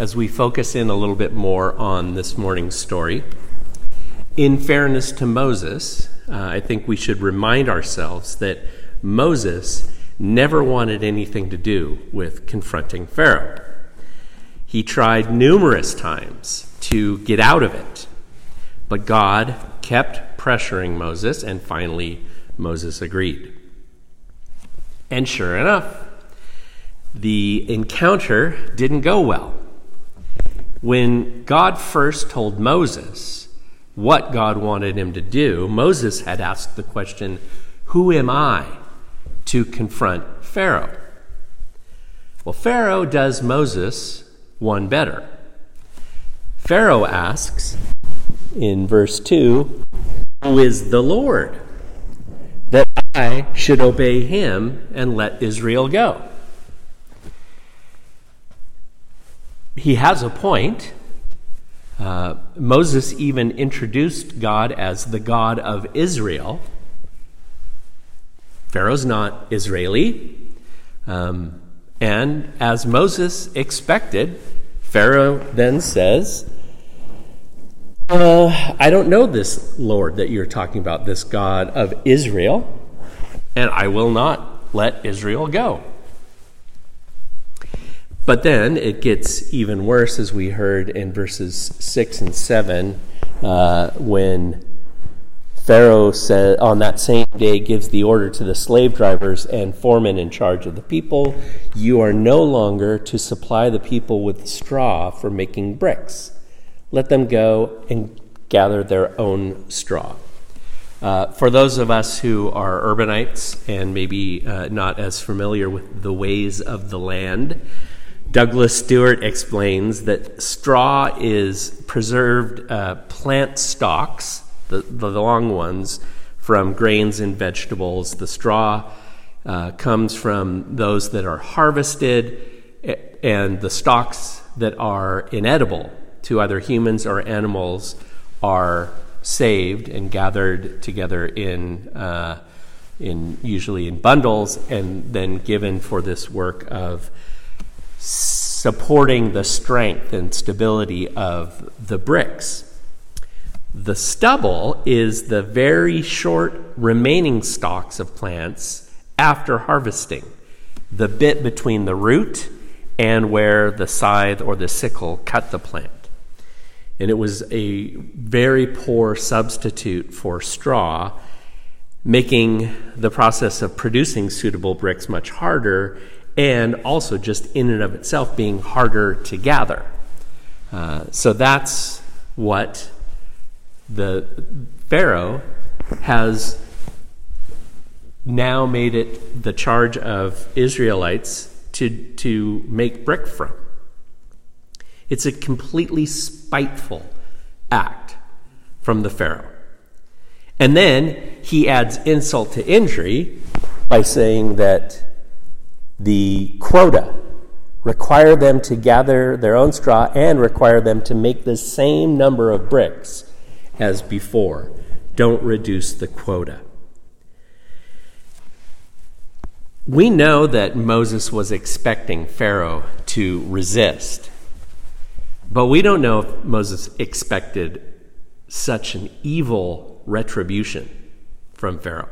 as we focus in a little bit more on this morning's story. In fairness to Moses, uh, I think we should remind ourselves that Moses never wanted anything to do with confronting Pharaoh. He tried numerous times to get out of it, but God kept pressuring Moses, and finally Moses agreed. And sure enough, the encounter didn't go well. When God first told Moses what God wanted him to do, Moses had asked the question, Who am I to confront Pharaoh? Well, Pharaoh does Moses one better. Pharaoh asks in verse 2 Who is the Lord? That I should obey him and let Israel go. He has a point. Uh, Moses even introduced God as the God of Israel. Pharaoh's not Israeli. Um, and as Moses expected, Pharaoh then says, uh, I don't know this Lord that you're talking about, this God of Israel, and I will not let Israel go. But then it gets even worse, as we heard in verses 6 and 7, uh, when Pharaoh said, on that same day gives the order to the slave drivers and foremen in charge of the people You are no longer to supply the people with straw for making bricks. Let them go and gather their own straw. Uh, for those of us who are urbanites and maybe uh, not as familiar with the ways of the land, Douglas Stuart explains that straw is preserved uh, plant stalks, the, the long ones, from grains and vegetables. The straw uh, comes from those that are harvested, and the stalks that are inedible to either humans or animals are saved and gathered together in, uh, in usually in bundles and then given for this work of supporting the strength and stability of the bricks. The stubble is the very short remaining stalks of plants after harvesting, the bit between the root and where the scythe or the sickle cut the plant. And it was a very poor substitute for straw, making the process of producing suitable bricks much harder and also just in and of itself being harder to gather. Uh, so that's what the Pharaoh has now made it the charge of Israelites to, to make brick from. It's a completely spiteful act from the Pharaoh. And then he adds insult to injury by saying that the quota, require them to gather their own straw, and require them to make the same number of bricks as before. Don't reduce the quota. We know that Moses was expecting Pharaoh to resist, but we don't know if Moses expected such an evil retribution from Pharaoh.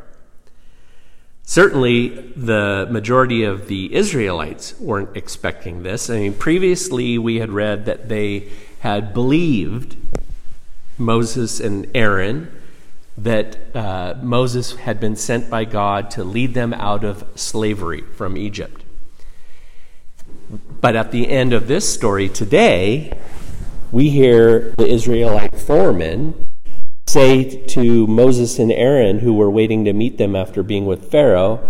Certainly, the majority of the Israelites weren't expecting this. I mean, previously we had read that they had believed Moses and Aaron, that uh, Moses had been sent by God to lead them out of slavery from Egypt. But at the end of this story today, we hear the Israelite foreman say to Moses and Aaron, who were waiting to meet them after being with Pharaoh,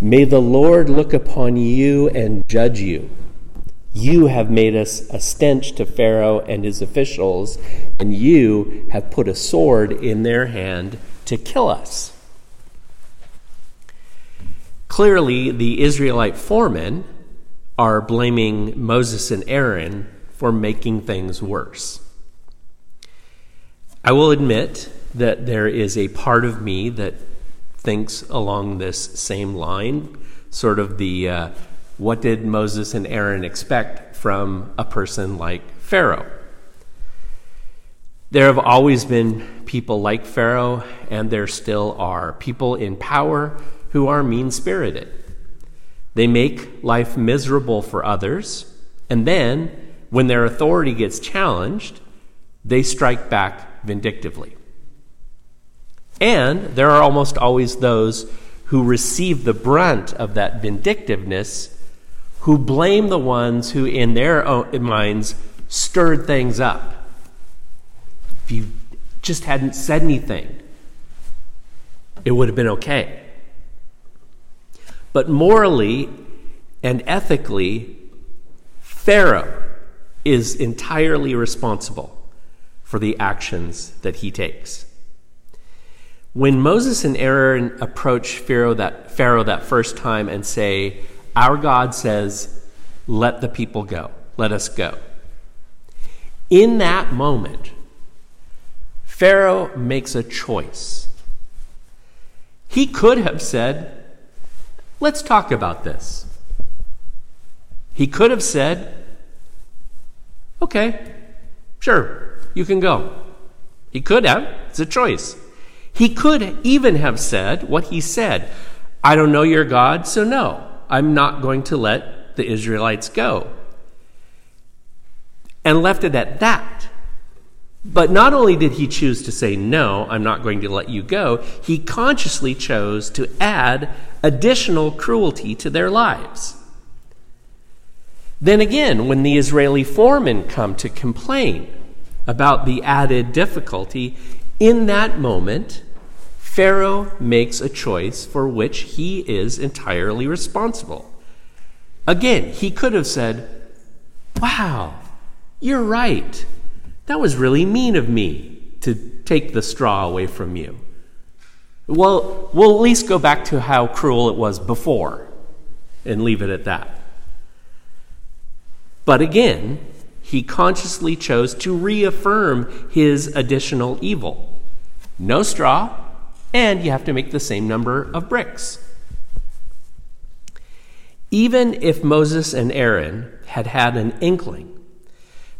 May the Lord look upon you and judge you. You have made us a stench to Pharaoh and his officials, and you have put a sword in their hand to kill us. Clearly, the Israelite foremen are blaming Moses and Aaron for making things worse. I will admit that there is a part of me that thinks along this same line, sort of the uh, what did Moses and Aaron expect from a person like Pharaoh. There have always been people like Pharaoh, and there still are people in power who are mean spirited. They make life miserable for others, and then, when their authority gets challenged, they strike back vindictively. And there are almost always those who receive the brunt of that vindictiveness who blame the ones who, in their own minds, stirred things up. If you just hadn't said anything, it would have been okay. But morally and ethically, Pharaoh is entirely responsible for the actions that he takes. When Moses and Aaron approach Pharaoh that, Pharaoh that first time and say, Our God says, let the people go, let us go. In that moment, Pharaoh makes a choice. He could have said, Let's talk about this. He could have said, Okay, sure, you can go. He could have. It's a choice. He could even have said what he said I don't know your God, so no, I'm not going to let the Israelites go. And left it at that. But not only did he choose to say, No, I'm not going to let you go, he consciously chose to add additional cruelty to their lives. Then again, when the Israeli foremen come to complain about the added difficulty, in that moment, Pharaoh makes a choice for which he is entirely responsible. Again, he could have said, Wow, you're right. That was really mean of me to take the straw away from you. Well, we'll at least go back to how cruel it was before and leave it at that. But again, he consciously chose to reaffirm his additional evil. No straw, and you have to make the same number of bricks. Even if Moses and Aaron had had an inkling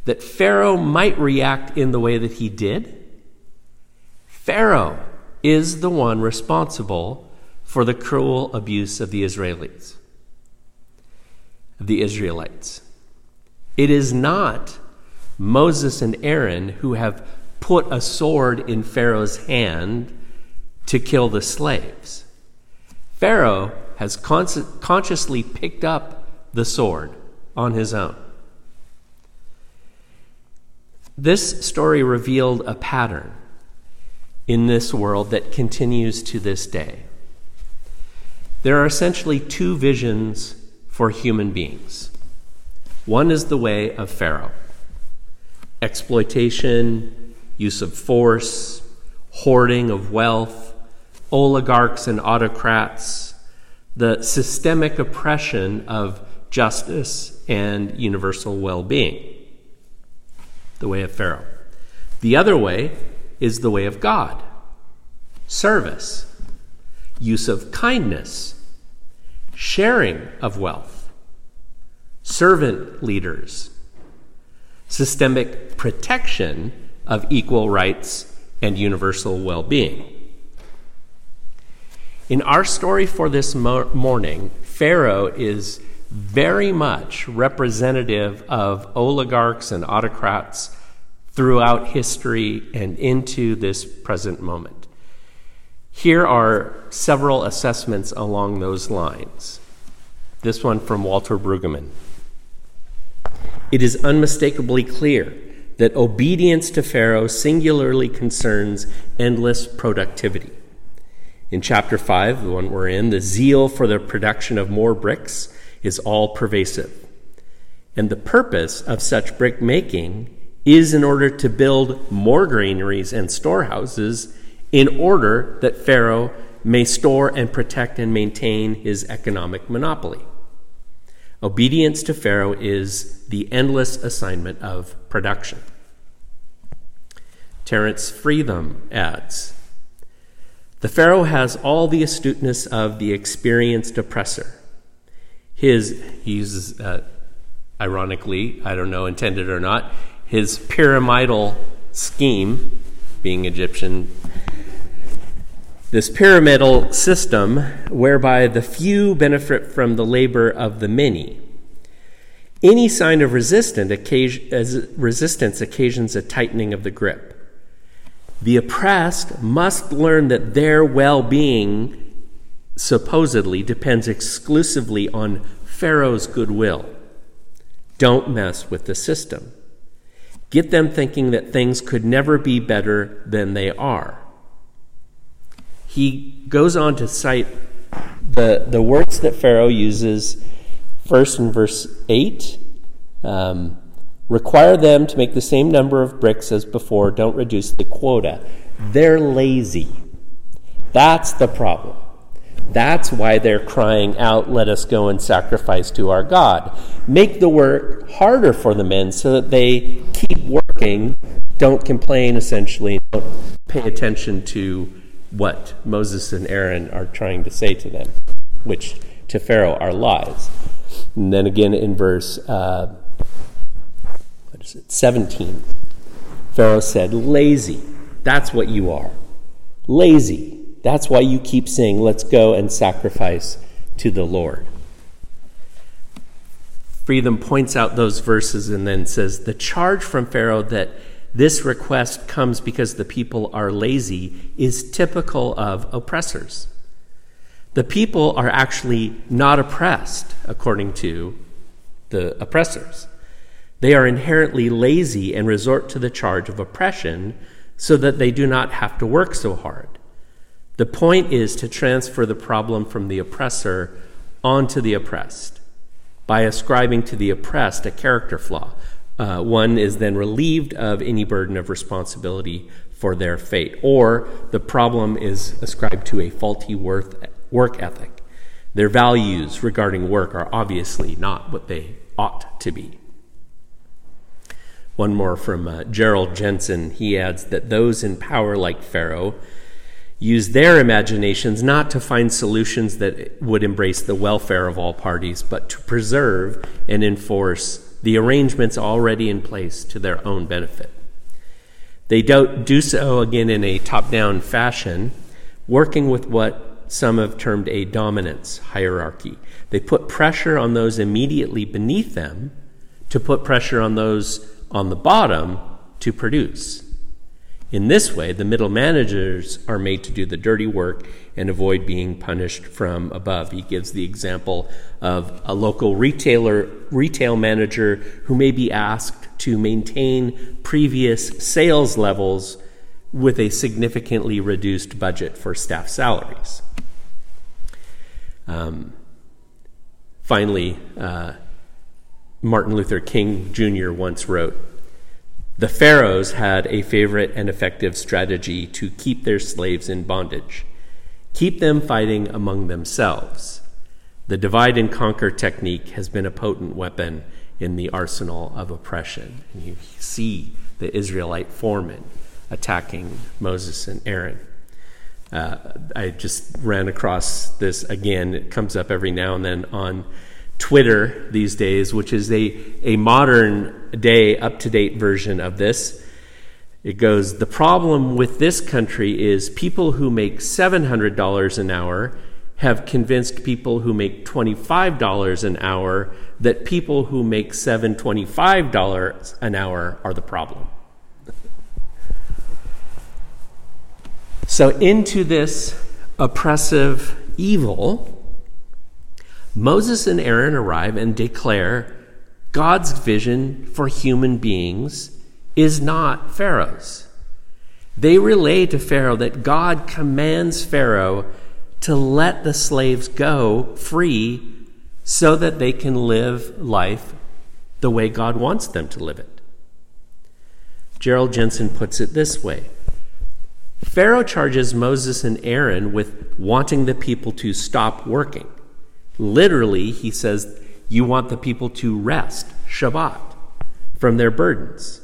that Pharaoh might react in the way that he did, Pharaoh is the one responsible for the cruel abuse of the Israelites. The Israelites. It is not Moses and Aaron who have put a sword in Pharaoh's hand to kill the slaves. Pharaoh has consciously picked up the sword on his own. This story revealed a pattern in this world that continues to this day. There are essentially two visions for human beings. One is the way of Pharaoh. Exploitation, use of force, hoarding of wealth, oligarchs and autocrats, the systemic oppression of justice and universal well being the way of Pharaoh. The other way is the way of God. Service, use of kindness, sharing of wealth, servant leaders, systemic protection of equal rights and universal well being. In our story for this morning, Pharaoh is very much representative of oligarchs and autocrats throughout history and into this present moment. Here are several assessments along those lines. This one from Walter Brueggemann. It is unmistakably clear that obedience to Pharaoh singularly concerns endless productivity. In chapter 5, the one we're in, the zeal for the production of more bricks is all pervasive. And the purpose of such brick making is in order to build more granaries and storehouses in order that Pharaoh may store and protect and maintain his economic monopoly. Obedience to Pharaoh is the endless assignment of production. Terence Fretheim adds The Pharaoh has all the astuteness of the experienced oppressor his he uses uh, ironically, I don't know, intended or not, his pyramidal scheme, being Egyptian, this pyramidal system whereby the few benefit from the labor of the many. Any sign of resistance occasions a tightening of the grip. The oppressed must learn that their well being supposedly depends exclusively on Pharaoh's goodwill. Don't mess with the system. Get them thinking that things could never be better than they are. He goes on to cite the, the words that Pharaoh uses first in verse 8. Um, require them to make the same number of bricks as before, don't reduce the quota. They're lazy. That's the problem. That's why they're crying out, Let us go and sacrifice to our God. Make the work harder for the men so that they keep working, don't complain, essentially, don't pay attention to what Moses and Aaron are trying to say to them, which to Pharaoh are lies. And then again in verse uh, what is it, 17, Pharaoh said, Lazy, that's what you are. Lazy. That's why you keep saying, Let's go and sacrifice to the Lord. Fretheim points out those verses and then says, The charge from Pharaoh that this request comes because the people are lazy is typical of oppressors. The people are actually not oppressed, according to the oppressors. They are inherently lazy and resort to the charge of oppression so that they do not have to work so hard. The point is to transfer the problem from the oppressor onto the oppressed by ascribing to the oppressed a character flaw. Uh, one is then relieved of any burden of responsibility for their fate, or the problem is ascribed to a faulty worth, work ethic. Their values regarding work are obviously not what they ought to be. One more from uh, Gerald Janzen. He adds that those in power, like Pharaoh, use their imaginations not to find solutions that would embrace the welfare of all parties, but to preserve and enforce the arrangements already in place to their own benefit. They do, do so again in a top down fashion, working with what some have termed a dominance hierarchy. They put pressure on those immediately beneath them to put pressure on those on the bottom to produce. In this way, the middle managers are made to do the dirty work and avoid being punished from above. He gives the example of a local retailer retail manager who may be asked to maintain previous sales levels with a significantly reduced budget for staff salaries. Um, finally, uh, Martin Luther King Jr. once wrote the Pharaohs had a favorite and effective strategy to keep their slaves in bondage keep them fighting among themselves. The divide and conquer technique has been a potent weapon in the arsenal of oppression. And you see the Israelite foremen attacking Moses and Aaron. Uh, I just ran across this again. It comes up every now and then on Twitter these days, which is a, a modern day, up to date version of this. It goes The problem with this country is people who make $700 an hour have convinced people who make $25 an hour that people who make $725 an hour are the problem. So, into this oppressive evil, Moses and Aaron arrive and declare God's vision for human beings is not Pharaoh's. They relay to Pharaoh that God commands Pharaoh to let the slaves go free so that they can live life the way God wants them to live it. Gerald Janzen puts it this way Pharaoh charges Moses and Aaron with wanting the people to stop working. Literally, he says, You want the people to rest, Shabbat, from their burdens.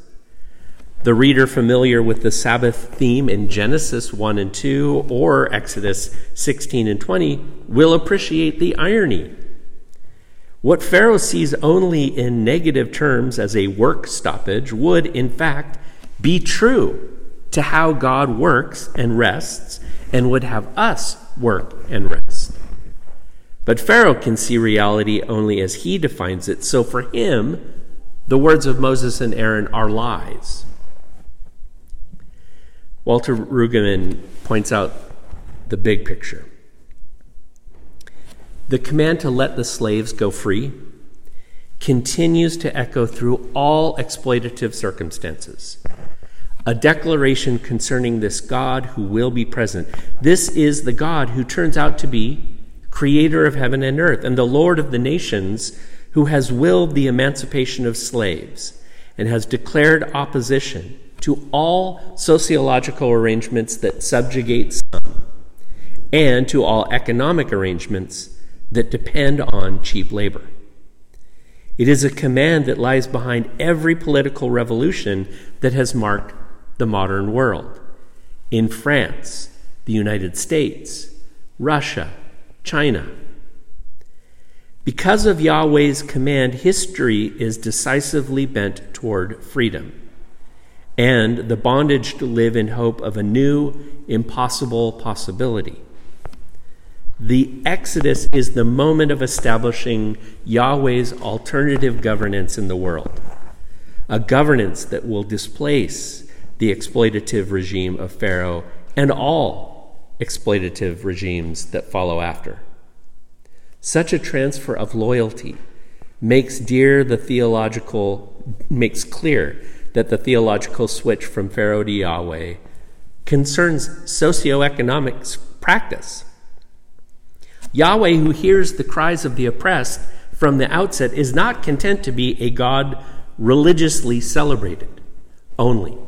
The reader familiar with the Sabbath theme in Genesis 1 and 2 or Exodus 16 and 20 will appreciate the irony. What Pharaoh sees only in negative terms as a work stoppage would, in fact, be true to how God works and rests and would have us work and rest. But Pharaoh can see reality only as he defines it, so for him, the words of Moses and Aaron are lies. Walter Brueggemann points out the big picture. The command to let the slaves go free continues to echo through all exploitative circumstances. A declaration concerning this God who will be present. This is the God who turns out to be creator of heaven and earth and the Lord of the nations who has willed the emancipation of slaves and has declared opposition to all sociological arrangements that subjugate some and to all economic arrangements that depend on cheap labor. It is a command that lies behind every political revolution that has marked the modern world. In France, the United States, Russia, China. Because of Yahweh's command, history is decisively bent toward freedom and the bondage to live in hope of a new, impossible possibility. The Exodus is the moment of establishing Yahweh's alternative governance in the world, a governance that will displace the exploitative regime of Pharaoh and all exploitative regimes that follow after. Such a transfer of loyalty makes dear the theological makes clear that the theological switch from Pharaoh to Yahweh concerns socioeconomic practice Yahweh, who hears the cries of the oppressed from the outset, is not content to be a God religiously celebrated only.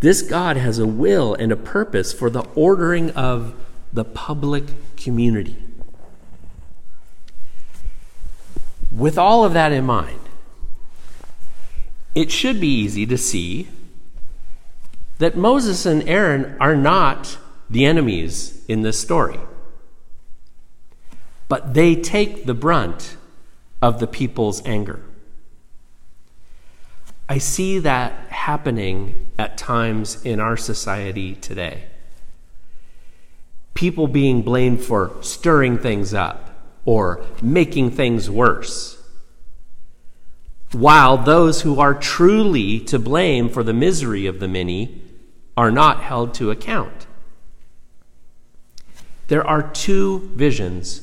This God has a will and a purpose for the ordering of the public community. With all of that in mind, it should be easy to see that Moses and Aaron are not the enemies in this story but they take the brunt of the people's anger. I see that happening at times in our society today. People being blamed for stirring things up or making things worse, while those who are truly to blame for the misery of the many are not held to account. There are two visions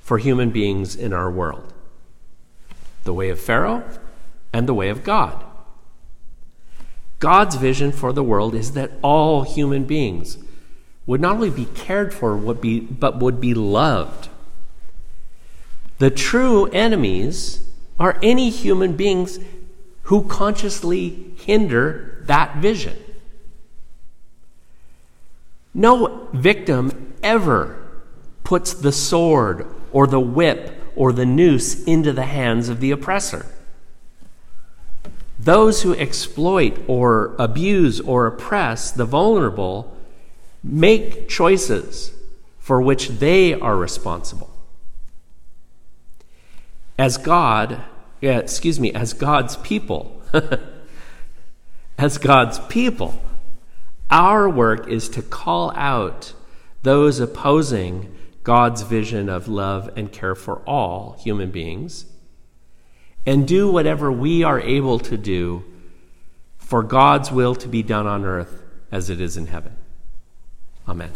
for human beings in our world the way of Pharaoh and the way of God. God's vision for the world is that all human beings would not only be cared for, would be, but would be loved. The true enemies are any human beings who consciously hinder that vision. No victim ever puts the sword or the whip or the noose into the hands of the oppressor. Those who exploit or abuse or oppress the vulnerable make choices for which they are responsible. As God, yeah, excuse me, as God's people, as God's people, our work is to call out those opposing God's vision of love and care for all human beings, and do whatever we are able to do for God's will to be done on earth as it is in heaven. Amen.